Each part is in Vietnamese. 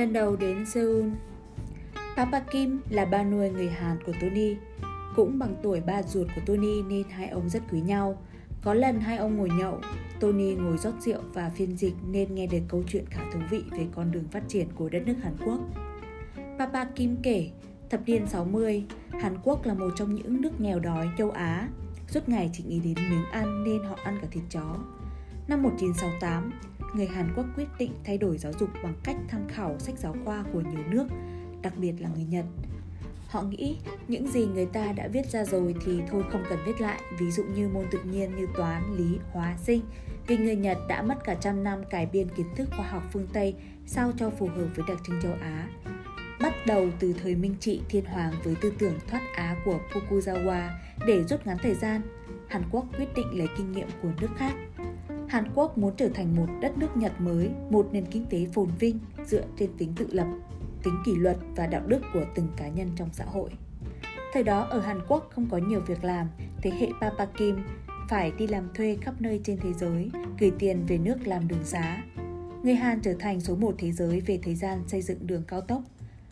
lần đầu đến Seoul. Papa Kim là ba nuôi người Hàn của Tony, cũng bằng tuổi ba ruột của Tony nên hai ông rất quý nhau. Có lần hai ông ngồi nhậu, Tony ngồi rót rượu và phiên dịch nên nghe được câu chuyện khá thú vị về con đường phát triển của đất nước Hàn Quốc. Papa Kim kể, thập niên 60, Hàn Quốc là một trong những nước nghèo đói châu Á. Suốt ngày chỉ nghĩ đến miếng ăn nên họ ăn cả thịt chó. Năm 1968, người Hàn Quốc quyết định thay đổi giáo dục bằng cách tham khảo sách giáo khoa của nhiều nước, đặc biệt là người Nhật. Họ nghĩ những gì người ta đã viết ra rồi thì thôi không cần viết lại, ví dụ như môn tự nhiên như toán, lý, hóa, sinh, vì người Nhật đã mất cả trăm năm cải biên kiến thức khoa học phương Tây sao cho phù hợp với đặc trưng châu Á. Bắt đầu từ thời Minh Trị Thiên Hoàng với tư tưởng thoát Á của Fukuzawa để rút ngắn thời gian, Hàn Quốc quyết định lấy kinh nghiệm của nước khác. Hàn Quốc muốn trở thành một đất nước Nhật mới, một nền kinh tế phồn vinh dựa trên tính tự lập, tính kỷ luật và đạo đức của từng cá nhân trong xã hội. Thời đó ở Hàn Quốc không có nhiều việc làm, thế hệ Papa Kim phải đi làm thuê khắp nơi trên thế giới, gửi tiền về nước làm đường xá. Người Hàn trở thành số một thế giới về thời gian xây dựng đường cao tốc.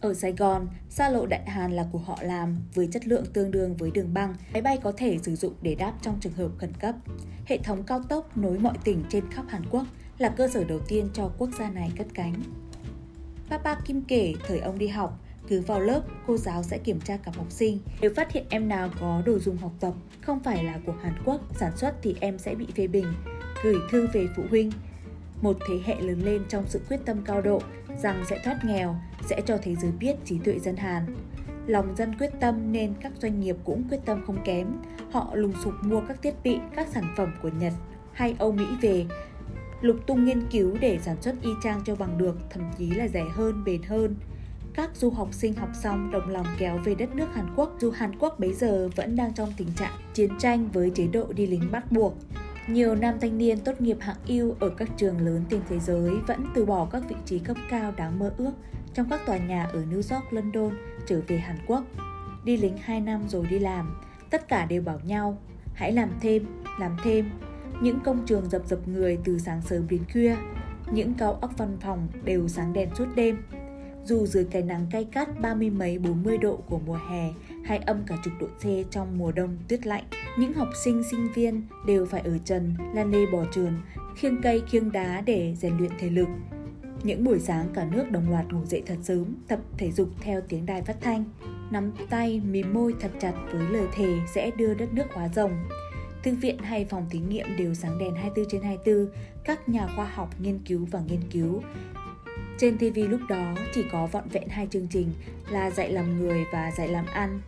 Ở Sài Gòn, xa lộ Đại Hàn là của họ làm với chất lượng tương đương với đường băng, máy bay có thể sử dụng để đáp trong trường hợp khẩn cấp. Hệ thống cao tốc nối mọi tỉnh trên khắp Hàn Quốc là cơ sở đầu tiên cho quốc gia này cất cánh. Papa Kim kể thời ông đi học, cứ vào lớp, cô giáo sẽ kiểm tra cặp học sinh. Nếu phát hiện em nào có đồ dùng học tập không phải là của Hàn Quốc sản xuất thì em sẽ bị phê bình, gửi thư về phụ huynh. Một thế hệ lớn lên trong sự quyết tâm cao độ rằng sẽ thoát nghèo, sẽ cho thế giới biết trí tuệ dân Hàn. Lòng dân quyết tâm nên các doanh nghiệp cũng quyết tâm không kém. Họ lùng sục mua các thiết bị, các sản phẩm của Nhật hay Âu Mỹ về, lục tung nghiên cứu để sản xuất y chang cho bằng được, thậm chí là rẻ hơn, bền hơn các du học sinh học xong đồng lòng kéo về đất nước Hàn Quốc dù Hàn Quốc bấy giờ vẫn đang trong tình trạng chiến tranh với chế độ đi lính bắt buộc. Nhiều nam thanh niên tốt nghiệp hạng yêu ở các trường lớn trên thế giới vẫn từ bỏ các vị trí cấp cao đáng mơ ước trong các tòa nhà ở New York, London trở về Hàn Quốc. Đi lính 2 năm rồi đi làm, tất cả đều bảo nhau, hãy làm thêm, làm thêm. Những công trường dập dập người từ sáng sớm đến khuya, những cao ốc văn phòng đều sáng đèn suốt đêm, dù dưới cái nắng cay cắt ba mươi mấy bốn mươi độ của mùa hè hay âm cả chục độ C trong mùa đông tuyết lạnh, những học sinh sinh viên đều phải ở trần, lan lê bò trườn, khiêng cây khiêng đá để rèn luyện thể lực. Những buổi sáng cả nước đồng loạt ngủ dậy thật sớm, tập thể dục theo tiếng đài phát thanh, nắm tay, mím môi thật chặt với lời thề sẽ đưa đất nước hóa rồng. Thư viện hay phòng thí nghiệm đều sáng đèn 24 trên 24, các nhà khoa học nghiên cứu và nghiên cứu, trên TV lúc đó chỉ có vọn vẹn hai chương trình là dạy làm người và dạy làm ăn.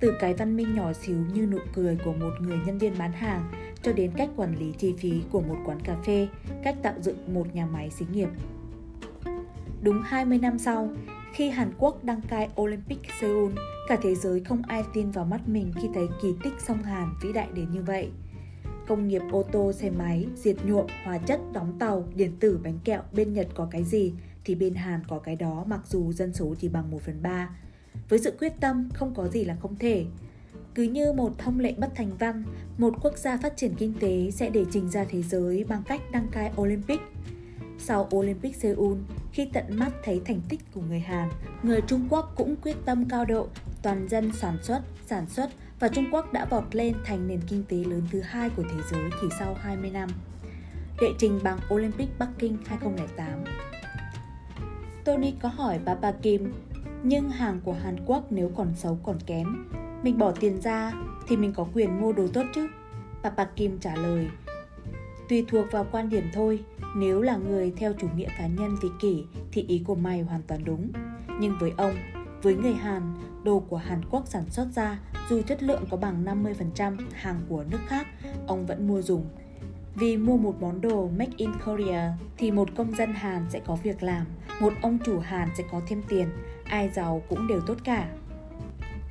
Từ cái văn minh nhỏ xíu như nụ cười của một người nhân viên bán hàng cho đến cách quản lý chi phí của một quán cà phê, cách tạo dựng một nhà máy xí nghiệp. Đúng 20 năm sau, khi Hàn Quốc đăng cai Olympic Seoul, cả thế giới không ai tin vào mắt mình khi thấy kỳ tích sông Hàn vĩ đại đến như vậy. Công nghiệp ô tô, xe máy, diệt nhuộm, hóa chất, đóng tàu, điện tử, bánh kẹo bên Nhật có cái gì thì bên Hàn có cái đó mặc dù dân số chỉ bằng 1 phần 3. Với sự quyết tâm, không có gì là không thể. Cứ như một thông lệ bất thành văn, một quốc gia phát triển kinh tế sẽ để trình ra thế giới bằng cách đăng cai Olympic. Sau Olympic Seoul, khi tận mắt thấy thành tích của người Hàn, người Trung Quốc cũng quyết tâm cao độ, toàn dân sản xuất, sản xuất và Trung Quốc đã vọt lên thành nền kinh tế lớn thứ hai của thế giới chỉ sau 20 năm. Đệ trình bằng Olympic Bắc Kinh 2008 Tony có hỏi Papa Kim, nhưng hàng của Hàn Quốc nếu còn xấu còn kém, mình bỏ tiền ra thì mình có quyền mua đồ tốt chứ? Papa Kim trả lời, tùy thuộc vào quan điểm thôi, nếu là người theo chủ nghĩa cá nhân vị kỷ thì ý của mày hoàn toàn đúng. Nhưng với ông, với người Hàn, đồ của Hàn Quốc sản xuất ra dù chất lượng có bằng 50% hàng của nước khác, ông vẫn mua dùng vì mua một món đồ Make in Korea thì một công dân Hàn sẽ có việc làm, một ông chủ Hàn sẽ có thêm tiền, ai giàu cũng đều tốt cả.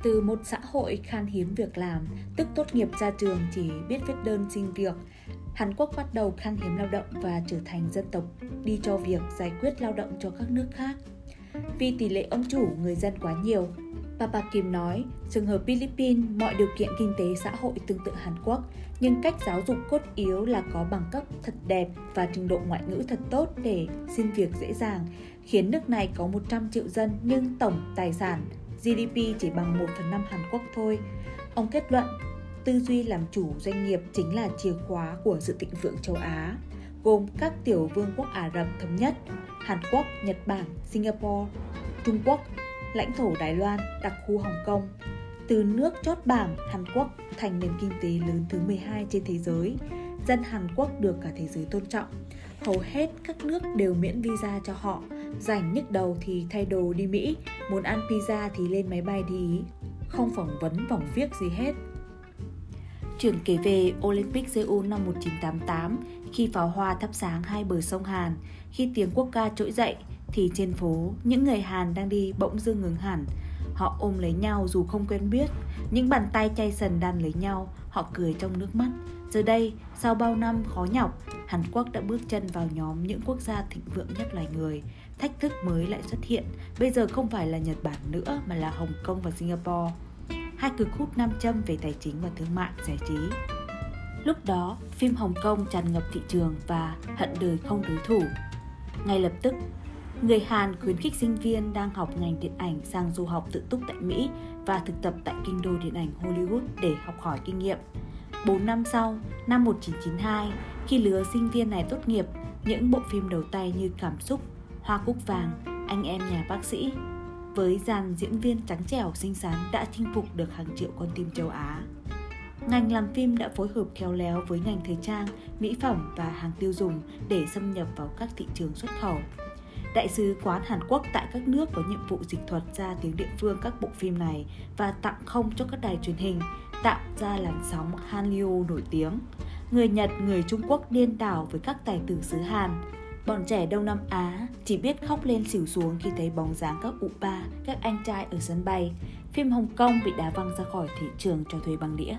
Từ một xã hội khan hiếm việc làm, tức tốt nghiệp ra trường chỉ biết viết đơn xin việc, Hàn Quốc bắt đầu khan hiếm lao động và trở thành dân tộc đi cho việc giải quyết lao động cho các nước khác. Vì tỷ lệ ông chủ người dân quá nhiều, Papa Kim nói, trường hợp Philippines mọi điều kiện kinh tế xã hội tương tự Hàn Quốc, nhưng cách giáo dục cốt yếu là có bằng cấp thật đẹp và trình độ ngoại ngữ thật tốt để xin việc dễ dàng, khiến nước này có 100 triệu dân nhưng tổng tài sản GDP chỉ bằng 1 phần 5 Hàn Quốc thôi. Ông kết luận, tư duy làm chủ doanh nghiệp chính là chìa khóa của sự thịnh vượng châu Á, gồm các tiểu vương quốc Ả Rập Thống Nhất, Hàn Quốc, Nhật Bản, Singapore, Trung Quốc, lãnh thổ Đài Loan, đặc khu Hồng Kông. Từ nước chót bảng, Hàn Quốc thành nền kinh tế lớn thứ 12 trên thế giới. Dân Hàn Quốc được cả thế giới tôn trọng. Hầu hết các nước đều miễn visa cho họ. Rảnh nhức đầu thì thay đồ đi Mỹ, muốn ăn pizza thì lên máy bay đi Ý. Không phỏng vấn vòng viết gì hết. Trường kể về Olympic Seoul năm 1988 khi pháo hoa thắp sáng hai bờ sông Hàn, khi tiếng quốc ca trỗi dậy, thì trên phố những người Hàn đang đi bỗng dưng ngừng hẳn. Họ ôm lấy nhau dù không quen biết, những bàn tay chay sần đan lấy nhau, họ cười trong nước mắt. Giờ đây, sau bao năm khó nhọc, Hàn Quốc đã bước chân vào nhóm những quốc gia thịnh vượng nhất loài người. Thách thức mới lại xuất hiện, bây giờ không phải là Nhật Bản nữa mà là Hồng Kông và Singapore. Hai cực hút nam châm về tài chính và thương mại giải trí. Lúc đó, phim Hồng Kông tràn ngập thị trường và hận đời không đối thủ. Ngay lập tức, Người Hàn khuyến khích sinh viên đang học ngành điện ảnh sang du học tự túc tại Mỹ và thực tập tại kinh đô điện ảnh Hollywood để học hỏi kinh nghiệm. 4 năm sau, năm 1992, khi lứa sinh viên này tốt nghiệp, những bộ phim đầu tay như Cảm xúc, Hoa cúc vàng, Anh em nhà bác sĩ, với dàn diễn viên trắng trẻo xinh xắn đã chinh phục được hàng triệu con tim châu Á. Ngành làm phim đã phối hợp khéo léo với ngành thời trang, mỹ phẩm và hàng tiêu dùng để xâm nhập vào các thị trường xuất khẩu. Đại sứ quán Hàn Quốc tại các nước có nhiệm vụ dịch thuật ra tiếng địa phương các bộ phim này và tặng không cho các đài truyền hình, tạo ra làn sóng Hallyu nổi tiếng. Người Nhật, người Trung Quốc điên đảo với các tài tử xứ Hàn. Bọn trẻ Đông Nam Á chỉ biết khóc lên xỉu xuống khi thấy bóng dáng các ụ ba, các anh trai ở sân bay. Phim Hồng Kông bị đá văng ra khỏi thị trường cho thuê bằng đĩa.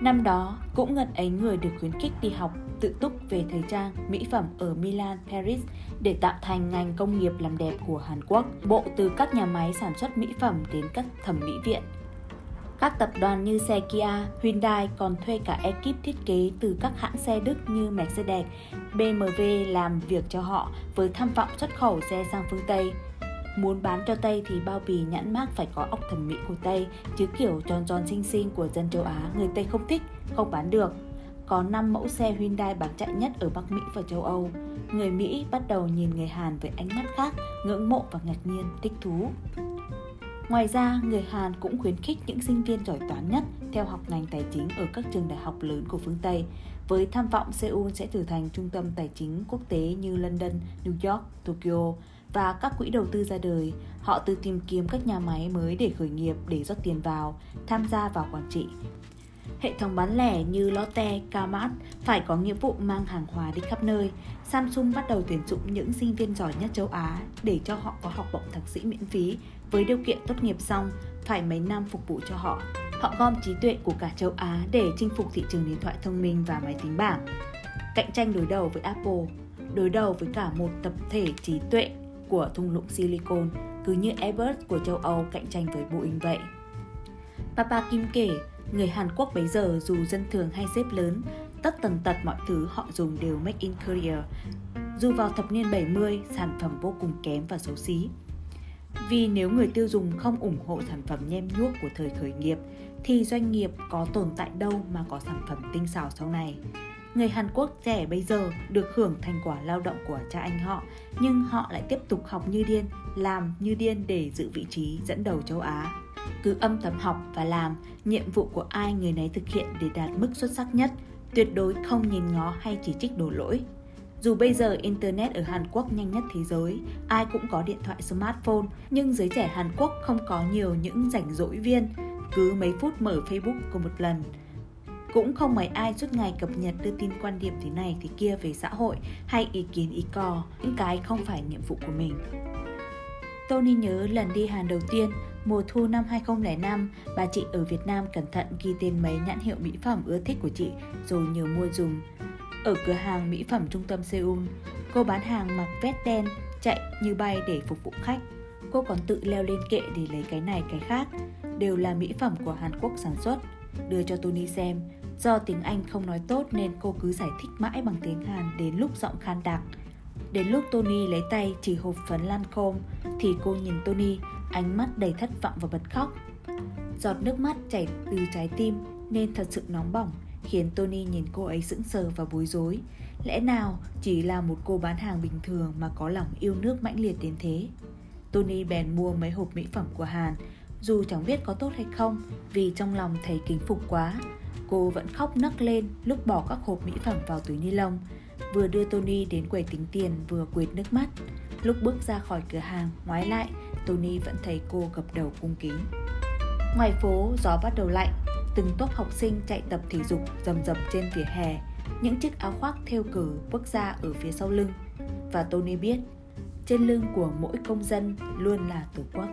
Năm đó, cũng ngần ấy người được khuyến khích đi học tự túc về thời trang, mỹ phẩm ở Milan, Paris để tạo thành ngành công nghiệp làm đẹp của Hàn Quốc, bộ từ các nhà máy sản xuất mỹ phẩm đến các thẩm mỹ viện. Các tập đoàn như xe Kia, Hyundai còn thuê cả ekip thiết kế từ các hãng xe Đức như Mercedes, BMW làm việc cho họ với tham vọng xuất khẩu xe sang phương Tây. Muốn bán cho Tây thì bao bì nhãn mác phải có ốc thẩm mỹ của Tây, chứ kiểu tròn tròn xinh xinh của dân châu Á người Tây không thích, không bán được có 5 mẫu xe Hyundai bán chạy nhất ở Bắc Mỹ và châu Âu. Người Mỹ bắt đầu nhìn người Hàn với ánh mắt khác, ngưỡng mộ và ngạc nhiên, thích thú. Ngoài ra, người Hàn cũng khuyến khích những sinh viên giỏi toán nhất theo học ngành tài chính ở các trường đại học lớn của phương Tây, với tham vọng Seoul sẽ trở thành trung tâm tài chính quốc tế như London, New York, Tokyo và các quỹ đầu tư ra đời. Họ tự tìm kiếm các nhà máy mới để khởi nghiệp, để rót tiền vào, tham gia vào quản trị, Hệ thống bán lẻ như Lotte, Kmart phải có nghĩa vụ mang hàng hóa đi khắp nơi. Samsung bắt đầu tuyển dụng những sinh viên giỏi nhất châu Á để cho họ có học bổng thạc sĩ miễn phí với điều kiện tốt nghiệp xong phải mấy năm phục vụ cho họ. Họ gom trí tuệ của cả châu Á để chinh phục thị trường điện thoại thông minh và máy tính bảng. Cạnh tranh đối đầu với Apple, đối đầu với cả một tập thể trí tuệ của thung lũng Silicon, cứ như Airbus của châu Âu cạnh tranh với Boeing vậy. Papa Kim kể, Người Hàn Quốc bấy giờ dù dân thường hay xếp lớn, tất tần tật mọi thứ họ dùng đều make in Korea. Dù vào thập niên 70, sản phẩm vô cùng kém và xấu xí. Vì nếu người tiêu dùng không ủng hộ sản phẩm nhem nhuốc của thời khởi nghiệp, thì doanh nghiệp có tồn tại đâu mà có sản phẩm tinh xảo sau này. Người Hàn Quốc trẻ bây giờ được hưởng thành quả lao động của cha anh họ, nhưng họ lại tiếp tục học như điên, làm như điên để giữ vị trí dẫn đầu châu Á cứ âm thầm học và làm, nhiệm vụ của ai người nấy thực hiện để đạt mức xuất sắc nhất, tuyệt đối không nhìn ngó hay chỉ trích đổ lỗi. Dù bây giờ Internet ở Hàn Quốc nhanh nhất thế giới, ai cũng có điện thoại smartphone, nhưng giới trẻ Hàn Quốc không có nhiều những rảnh rỗi viên, cứ mấy phút mở Facebook của một lần. Cũng không mấy ai suốt ngày cập nhật đưa tin quan điểm thế này thế kia về xã hội hay ý kiến ý cò, những cái không phải nhiệm vụ của mình. Tony nhớ lần đi Hàn đầu tiên, Mùa thu năm 2005, bà chị ở Việt Nam cẩn thận ghi tên mấy nhãn hiệu mỹ phẩm ưa thích của chị rồi nhờ mua dùng. Ở cửa hàng mỹ phẩm trung tâm Seoul, cô bán hàng mặc vest đen chạy như bay để phục vụ khách. Cô còn tự leo lên kệ để lấy cái này cái khác, đều là mỹ phẩm của Hàn Quốc sản xuất. Đưa cho Tony xem, do tiếng Anh không nói tốt nên cô cứ giải thích mãi bằng tiếng Hàn đến lúc giọng khan đặc. Đến lúc Tony lấy tay chỉ hộp phấn lan khôm thì cô nhìn Tony, ánh mắt đầy thất vọng và bật khóc. Giọt nước mắt chảy từ trái tim nên thật sự nóng bỏng, khiến Tony nhìn cô ấy sững sờ và bối rối. Lẽ nào chỉ là một cô bán hàng bình thường mà có lòng yêu nước mãnh liệt đến thế? Tony bèn mua mấy hộp mỹ phẩm của Hàn, dù chẳng biết có tốt hay không vì trong lòng thấy kính phục quá. Cô vẫn khóc nấc lên lúc bỏ các hộp mỹ phẩm vào túi ni lông, vừa đưa Tony đến quầy tính tiền vừa quệt nước mắt. Lúc bước ra khỏi cửa hàng, ngoái lại, Tony vẫn thấy cô gập đầu cung kính. Ngoài phố, gió bắt đầu lạnh, từng tốp học sinh chạy tập thể dục rầm rập trên vỉa hè, những chiếc áo khoác theo cử bước ra ở phía sau lưng. Và Tony biết, trên lưng của mỗi công dân luôn là tổ quốc.